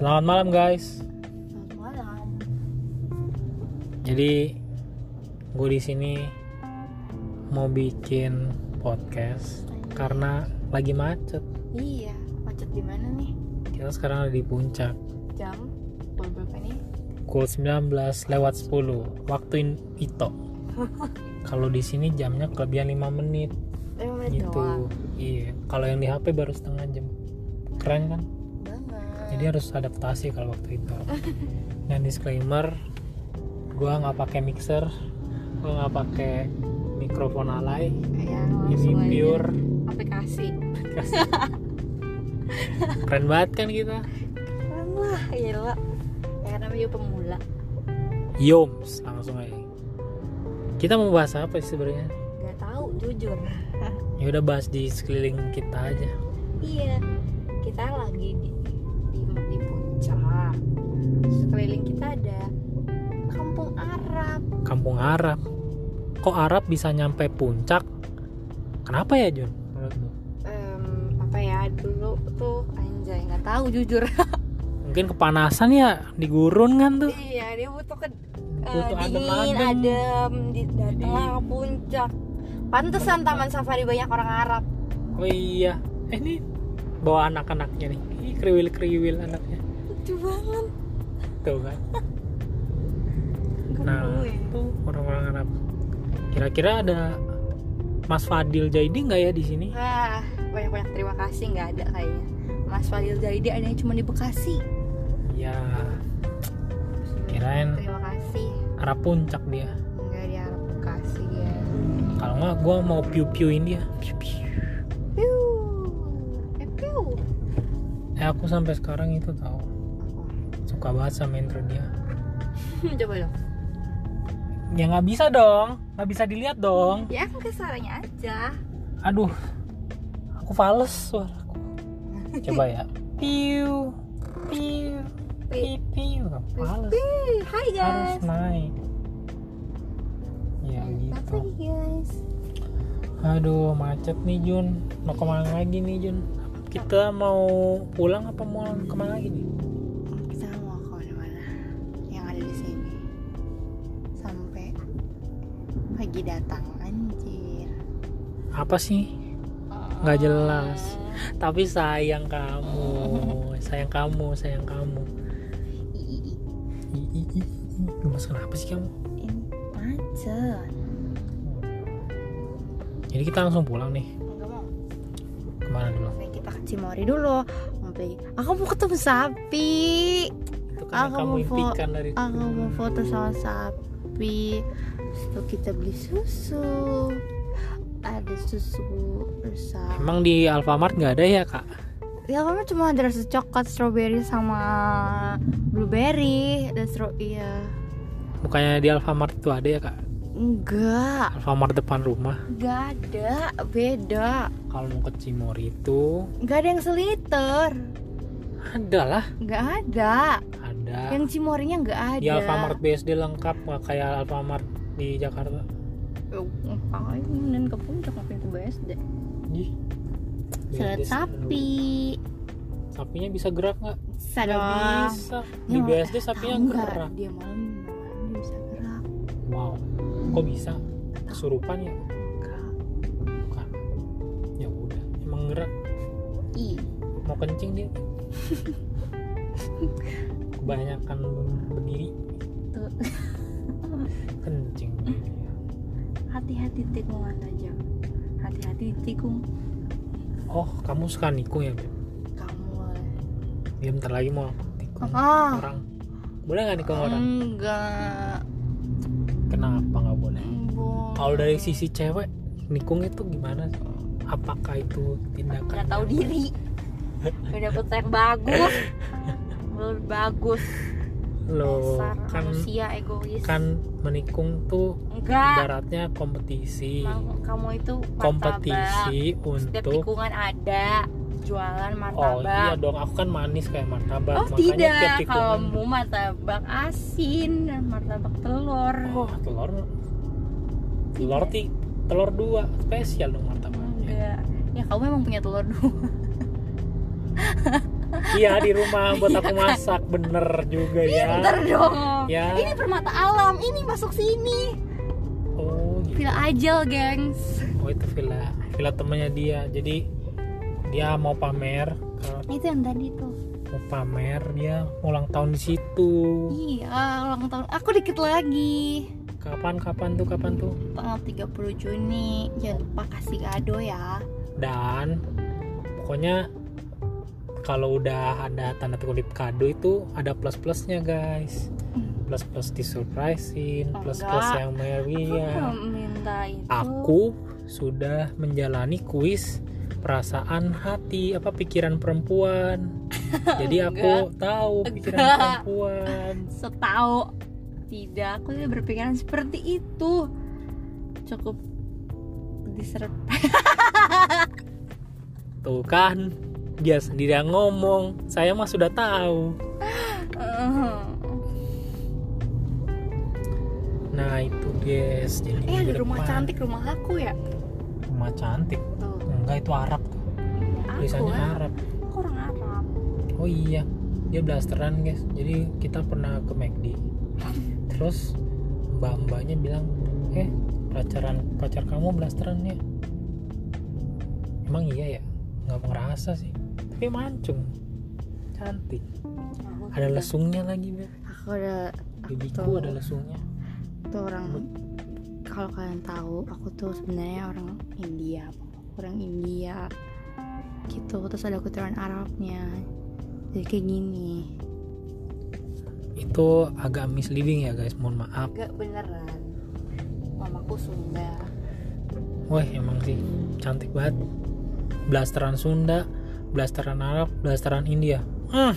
Selamat malam guys. Selamat malam. Jadi gue di sini mau bikin podcast karena lagi macet. Iya, macet di mana nih? Kita sekarang ada di puncak. Jam berapa nih? Pukul 19 lewat 10 waktu Ito. Kalau di sini jamnya kelebihan 5 menit 5 menit gitu. doang. Iya. Kalau yang di HP baru setengah jam. Keren kan? Jadi harus adaptasi kalau waktu itu. Dan disclaimer, gua nggak pakai mixer, gua nggak pakai mikrofon alay. ya, Ini pure aplikasi. keren banget kan kita. Keren lah, gila. Ya namanya pemula. Yoms langsung aja. Kita mau bahas apa sih sebenarnya? Gak tahu jujur. Ya udah bahas di sekeliling kita aja. iya, kita lagi di, Kampung Arab. Kok Arab bisa nyampe puncak? Kenapa ya Jun? Em, apa ya dulu tuh anjay nggak tahu jujur. Mungkin kepanasan ya di gurun kan tuh. iya, dia butuh ke eh, Butuh dingin, adem-adem. adem, di Jadi- ke puncak. Pantesan taman safari banyak orang Arab. Oh iya. Eh ini bawa anak-anaknya nih. Ih, kriwil-kriwil anaknya. Lucu banget. Tuh kan. Nah, tuh orang-orang Arab. Kira-kira ada Mas Fadil Jaidi nggak ya di sini? Wah, banyak-banyak terima kasih nggak ada kayaknya. Mas Fadil Zaidi ada yang cuma di Bekasi. Ya, Kirain- Terima kasih. arah puncak dia. Enggak di Arab Bekasi ya. Kalau nggak, gue mau piu-piuin dia. Piu-piu. Piu. Eh, piu. Eh aku sampai sekarang itu tahu suka banget sama intro dia. Coba dong. Ya nggak bisa dong, nggak bisa dilihat dong. Ya kan kesuaranya aja. Aduh, aku fales suaraku. Coba ya. Piu, piu, piu, piu. Fales. Wih, Hai Harus guys. naik. Ya Apa gitu. lagi guys? Aduh, macet nih Jun. Mau ke mana lagi nih Jun? Kita mau pulang apa mau ke mana lagi nih? Kita mau ke mana-mana yang ada di sini. Pagi datang anjir. Apa sih? Nggak jelas. Tapi sayang kamu, sayang kamu, sayang kamu. Gemes kenapa sih kamu? Ini macet. Jadi kita langsung pulang nih. Ke mana dulu? Kita ke Cimory dulu. Aku mau ketemu sapi. Itu kan yang Aku kamu mau fo- impikan dari Aku mau foto sama sapi. Setelah kita beli susu. Ada susu bersama. Emang di Alfamart nggak ada ya kak? Ya kamu cuma ada rasa coklat, strawberry sama blueberry dan stro iya. Bukannya di Alfamart itu ada ya kak? Enggak, Alfamart depan rumah. enggak ada, beda. Kalau mau ke Cimory itu Enggak ada yang seliter. ada lah. Enggak ada. Ada. Yang Cimorinya enggak ada. Di Alfamart BSD lengkap nggak kayak Alfamart di Jakarta. Oh, Ngapain dan ke puncak ngapain ke BSD? Ih, Seret BSD sapi. Sapinya bisa gerak nggak? Bisa dong. bisa. Di Ya, BSD sapinya Tahu nggak, gerak. Dia malam dia bisa gerak. Wow. Kok bisa? Kesurupan ya? Enggak. Bukan. Ya udah, emang gerak. Ih, Mau kencing dia. Kebanyakan berdiri tuh. kencing. Hati-hati tikungan aja. Hati-hati tikung. Oh, kamu suka nikung ya, Beb? Kamu Dia bentar lagi mau aku tikung Ah. orang. Boleh nggak nikung orang? Enggak. Kenapa nggak boleh? Bo- Kalau dari sisi cewek, nikung itu gimana? Apakah itu tindakan? nggak tahu diri. Udah dapet yang bagus. Bagus. Loh, Dasar kan manusia egois. kan menikung tuh Enggak. ibaratnya kompetisi. Mau- Kamu itu martabak. Kompetisi Setiap untuk tikungan ada jualan Oh iya martabak. dong, aku kan manis kayak martabak. Oh, Makanya tidak, tikungan kamu martabak asin, martabak telur. Oh, telur. Telur ti telur dua spesial dong martabaknya. Enggak. Ya kamu emang punya telur dua. iya di rumah buat aku masak bener juga ya Pinter dong. Ya. Ini permata alam, ini masuk sini. oh gitu. Villa Ajel, gengs. oh itu villa villa temannya dia jadi dia mau pamer kalau Itu yang tadi tuh. mau pamer dia ulang tahun di situ Iya, ulang tahun. Aku dikit lagi. kapan kapan tuh kapan tuh Tanggal 30 Juni. Jangan lupa kasih kado ya. dan pokoknya kalau udah ada tanda kutip kado itu ada plus plusnya guys. Plus plus di surprisein plus plus yang meriah. Belum minta itu. aku sudah menjalani kuis perasaan hati apa pikiran perempuan. Jadi aku tahu pikiran Enggak. perempuan. Setahu tidak aku tidak berpikiran seperti itu. Cukup diseret tuh kan dia sendiri yang ngomong. Saya mah sudah tahu. Nah itu guys. Jadi eh ada rumah depan. cantik rumah aku ya? Rumah cantik? Tuh. Enggak itu Arab tuh. Aku tulisannya kan Arab. Aku orang Arab? Oh iya dia blasteran guys. Jadi kita pernah ke McD terus mbak mbaknya bilang eh pacaran pacar kamu blasteran ya? Emang iya ya? Nggak ngerasa sih tapi mancung. Cantik. Aku ada lesungnya lagi Beb. aku ada aku bibiku tuh- ada lesungnya. tuh orang kalau kalian tahu aku tuh sebenarnya orang India orang India gitu. Terus ada keturunan Arabnya. Jadi kayak gini. Itu agak misleading ya guys. Mohon maaf. Agak beneran. Mamaku Sunda. Wah emang sih. Cantik banget. Blasteran Sunda blasteran Arab blasteran India hmm.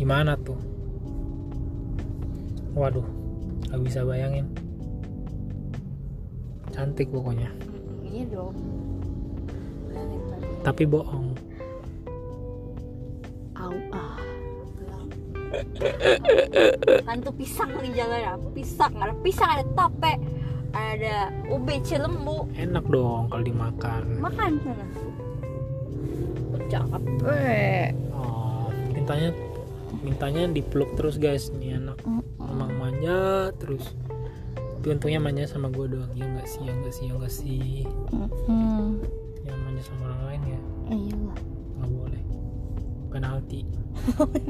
gimana tuh waduh gak bisa bayangin cantik pokoknya iya dong tapi bohong Au ah. Hantu pisang di jalan ya. Pisang, ada pisang, ada tape, ada ubi cilembu. enak dong kalau dimakan Makan sana. Capek. oh mintanya mintanya dipeluk terus guys. Ini anak. Emang manja terus tapi untungnya manja sama gue doang. Ya nggak sih ya nggak sih ya nggak sih. Hmm. yang manja sama orang lain ya. Iya. Nggak boleh. Penalti.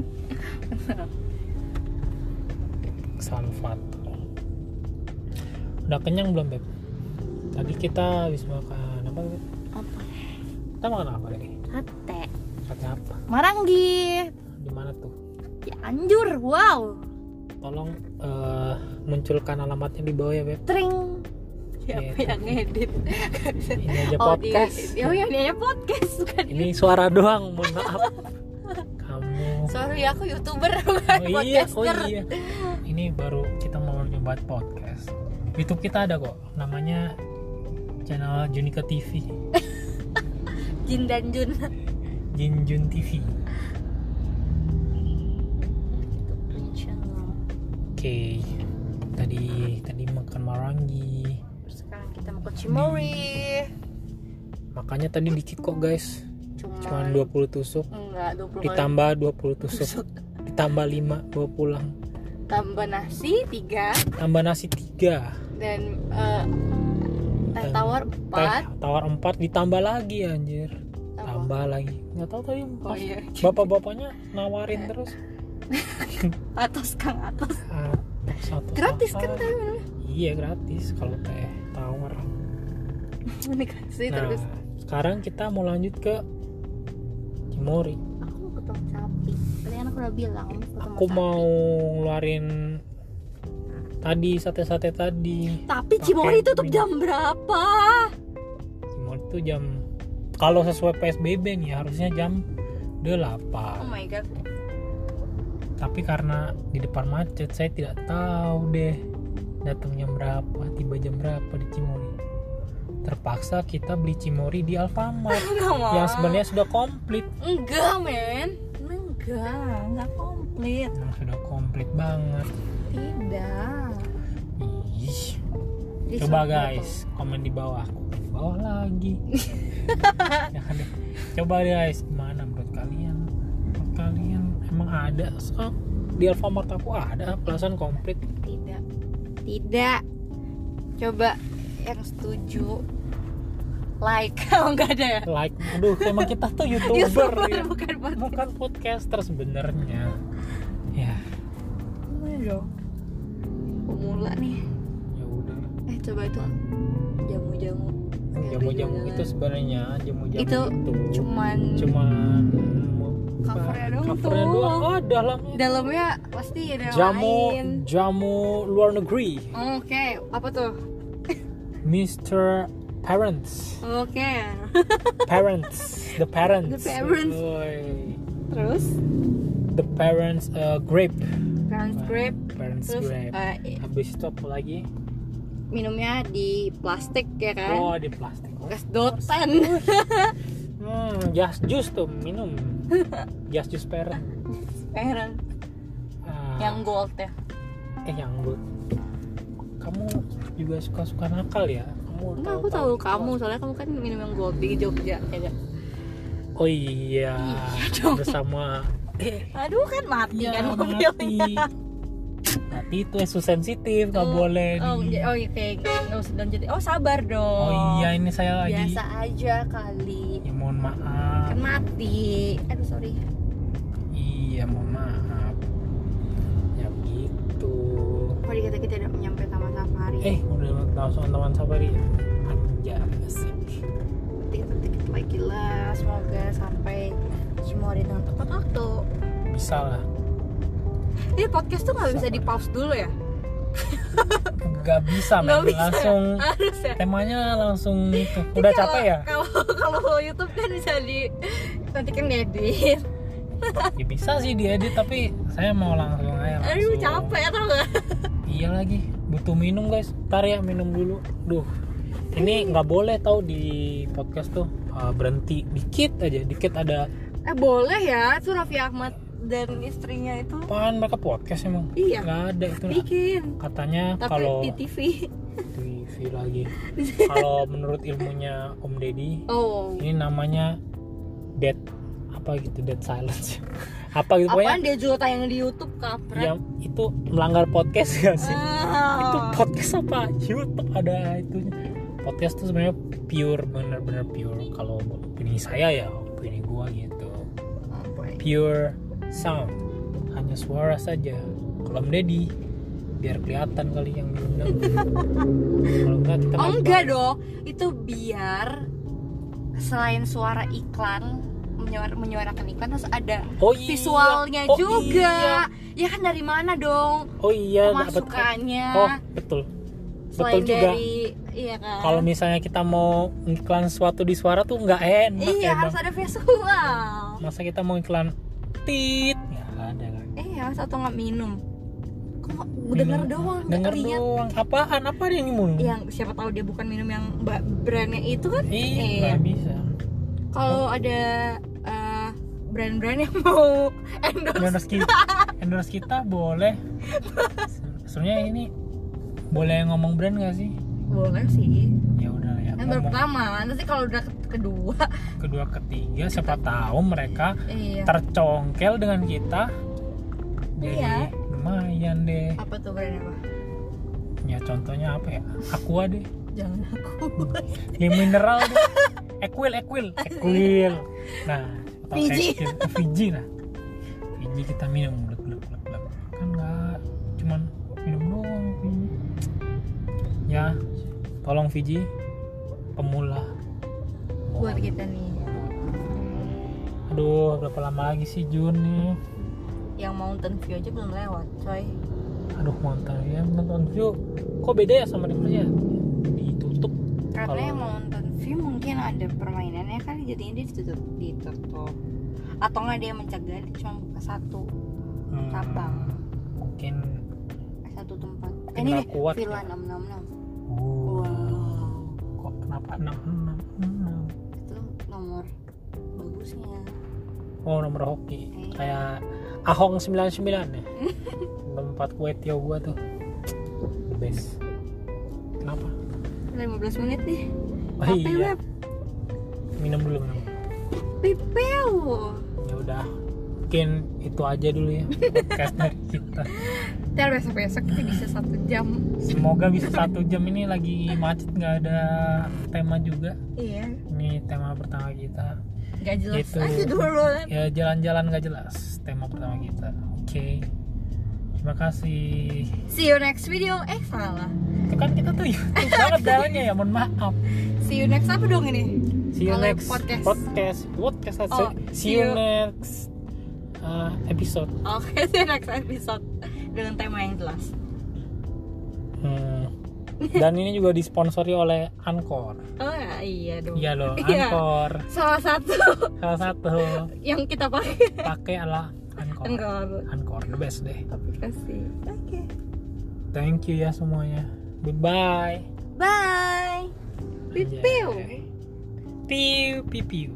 Salvator udah kenyang belum beb? Tadi kita habis makan apa? Beb Apa? kita makan apa tadi Sate. Maranggi. di mana tuh Ya anjur. Wow. tolong eh, munculkan alamatnya di bawah ya beb Tring. Siapa Siapa yang ngedit? ini aja Oh, podcast di, oh, yang ini podcast bukan. ini suara doang mohon maaf kamu Sorry, aku youtuber bukan oh iya oh podcaster. iya ini baru kita mau nyoba podcast YouTube kita ada kok namanya channel Junika TV Jin dan Jun. Jinjun TV oke tadi tadi makan marangi. Sekarang kita mau ke Cimory. makanya tadi dikit kok guys. Cuma cuma 20 tusuk. Enggak 20 kali ditambah 20 tusuk. Ditambah 5 bawa pulang. Tambah nasi 3 tambah nasi 3 dan eh, teh tawar teh 4 tawar 4 ditambah lagi anjir tambah lagi. Nggak tahu tadi Oh iya. bapak-bapaknya nawarin terus. Atas kang atas. Atas atas gratis kan teh iya gratis kalau teh tawar. Nah terus. sekarang kita mau lanjut ke Cimori. Aku mau ketemu sapi. Tadi kan aku udah bilang aku sapi. mau ngeluarin tadi sate-sate tadi. Tapi Cimory tutup jam berapa? Cimori itu jam kalau sesuai PSBB nih harusnya jam 8 oh my god. Tapi karena di depan macet saya tidak tahu deh datang jam berapa tiba jam berapa di Cimori. Terpaksa kita beli Cimori di Alfamart yang sebenarnya sudah komplit. Enggak men. Enggak enggak komplit. Yang sudah komplit banget. Tidak. Ih. Coba guys komen di bawah. Komen di bawah lagi Jangan deh. coba deh guys gimana menurut kalian? Emang ada? So, di Alfamart aku ada pelasan komplit. Tidak. Tidak. Coba yang setuju. Like kalau nggak ada ya. Like. Aduh emang kita tuh youtuber, YouTuber, ya. bukan podcast. Bukan podcaster sebenarnya. Ya. Dong. Pemula nih. Ya udah. Eh coba itu. Jamu-jamu jamu-jamu itu sebenarnya jamu-jamu Itu itu cuman cuman Covernya doang covernya doang. Oh dalamnya. Dalamnya pasti ada jamu lain. jamu luar negeri. Oke apa tuh? Mr. Parents. Oke. Parents the parents. The parents. Oi. terus? The parents uh, grape. Parents grape. parents terus grape. eh, habis itu apa lagi minumnya di plastik ya kan? Oh di plastik. Oh. gas dotan. Hmm just juice tuh minum. Just juice parent parent Ah, yang gold ya? Eh yang good kamu juga suka suka nakal ya? Kamu Enggak, aku tahu kamu. soalnya kamu kan minum yang gold di Jogja ya kan? oh iya. Dong. bersama eh Aduh kan mati ya, kan mobilnya. mati itu isu sensitif nggak Oh, boleh Oh, di- oh iya kayak nggak usah lanjutin. Oh sabar dong. oh iya ini saya lagi Biasa aja kali. ya, mohon maaf Kan mati. Aduh sorry. iya mohon maaf ya begitu Kok dikata kita udah nyampe Taman Safari. eh udah langsung teman safari anjay asik Dikit-dikit lagi lah. Semoga sampai Cimory dengan tepat waktu. bisa lah Ini podcast tuh nggak bisa di pause dulu ya? nggak bisa men bisa. langsung Harus ya. temanya langsung itu udah Kalau- capek ya Kalau kalau YouTube kan bisa di nanti kan diedit. ya bisa sih diedit tapi saya mau langsung aja langsung Aduh capek tau gak? iya lagi butuh minum guys ntar ya minum dulu duh ini nggak boleh tau di podcast tuh uh, berhenti dikit aja dikit ada Eh boleh ya, tuh Raffi Ahmad dan istrinya itu apaan mereka podcast emang Iya. nggak ada itu bikin. katanya Tapi kalau di TV. TV lagi kalau menurut ilmunya Om Deddy Oh. ini namanya dead apa gitu dead silence apa gitu Apaan pokoknya dia juga tayang di YouTube kampret? yang itu melanggar podcast gak sih Ah. itu podcast apa YouTube ada itunya podcast tuh sebenarnya pure bener-bener pure kalau opini saya ya opini gua gitu Oh, boy. pure sound hanya suara saja kalau Deddy biar kelihatan kali yang diundang kalau enggak kita Oh nggak enggak dong, itu biar selain suara iklan menyuara, menyuarakan iklan terus ada oh iya visualnya Oh, juga. iya. Ya kan dari mana dong oh iya pemasukannya? oh betul selain betul juga dari iya kan? kalau misalnya kita mau iklan sesuatu di suara tuh nggak enak iya emang harus ada visual. masa kita mau iklan tit. Ya ada kan. Iya, satu nggak minum. Kok denger doang, denger doang. Apaan? Apa yang minum? Yang siapa tahu dia bukan minum yang brandnya itu kan? iya Iya. nggak bisa. Kalau ada eh, brand-brand yang mau endorse, endorse kita endorse kita boleh. Sebenarnya ini boleh ngomong brand gak sih? Boleh sih. ya udah ya Yang baru pertama, nanti kalau udah kedua, kedua ketiga siapa tahu mereka iya. tercongkel dengan kita. Jadi Iya. lumayan deh. Apa tuh brandnya apa? ya contohnya apa ya? Aqua deh. Jangan aku. yang mineral deh. Equil equil equil. Nah Fiji. Fiji nah Fiji kita minum. Blek blek blek blek kan nggak cuman minum doang Fiji. Ya tolong Fiji. Pemula Buat kita nih, aduh berapa lama lagi sih Jun nih yang Mountain View aja belum lewat, coy. aduh mountain ya nonton view kok beda ya sama di Malaysia ditutup Karena Kalau- yang Mountain View mungkin ada permainannya kan, jadinya dia ditutup, ditutup. Atau nggak dia mencegah, dia cuma buka satu Hmm, cabang, mungkin satu tempat. Mungkin Eh, ini nih, kuat Villa ya. 666. wow. Wow. kok kenapa enam enam enam itu nomor bagusnya Oh nomor hoki. Iya. kayak Ahong 99 ya? Tempat kue tio gua tuh. The best. Kenapa? 15 menit nih. Oh iya. web minum dulu minum. Pipeu. Ya udah mungkin itu aja dulu ya podcast dari kita. Ntar besok besok kita bisa satu jam. Semoga bisa satu jam ini lagi macet nggak ada tema juga. Iya. Ini tema pertama kita. Nggak jelas. Gitu. aja dulu ya jalan-jalan nggak jelas tema pertama kita. Oke. Terima kasih. See you next video. Eh salah. Itu kan kita tuh YouTube banget jalannya ya mohon maaf. See you next apa dong ini? See you Kalau next podcast. podcast. Podcast. Oh, see you. next uh, episode. Oke see you next episode dengan tema yang jelas. Hmm. dan ini juga disponsori oleh Anchor. Oh ya, iya dong. Iya loh Iya. Anchor. Salah satu. Salah satu. Yang kita pakai. Pakai adalah Anchor. Enggak Anchor the best deh. Aplikasi oke. Thank you ya semuanya. Goodbye. Bye. Piu Anjay. piu piu piu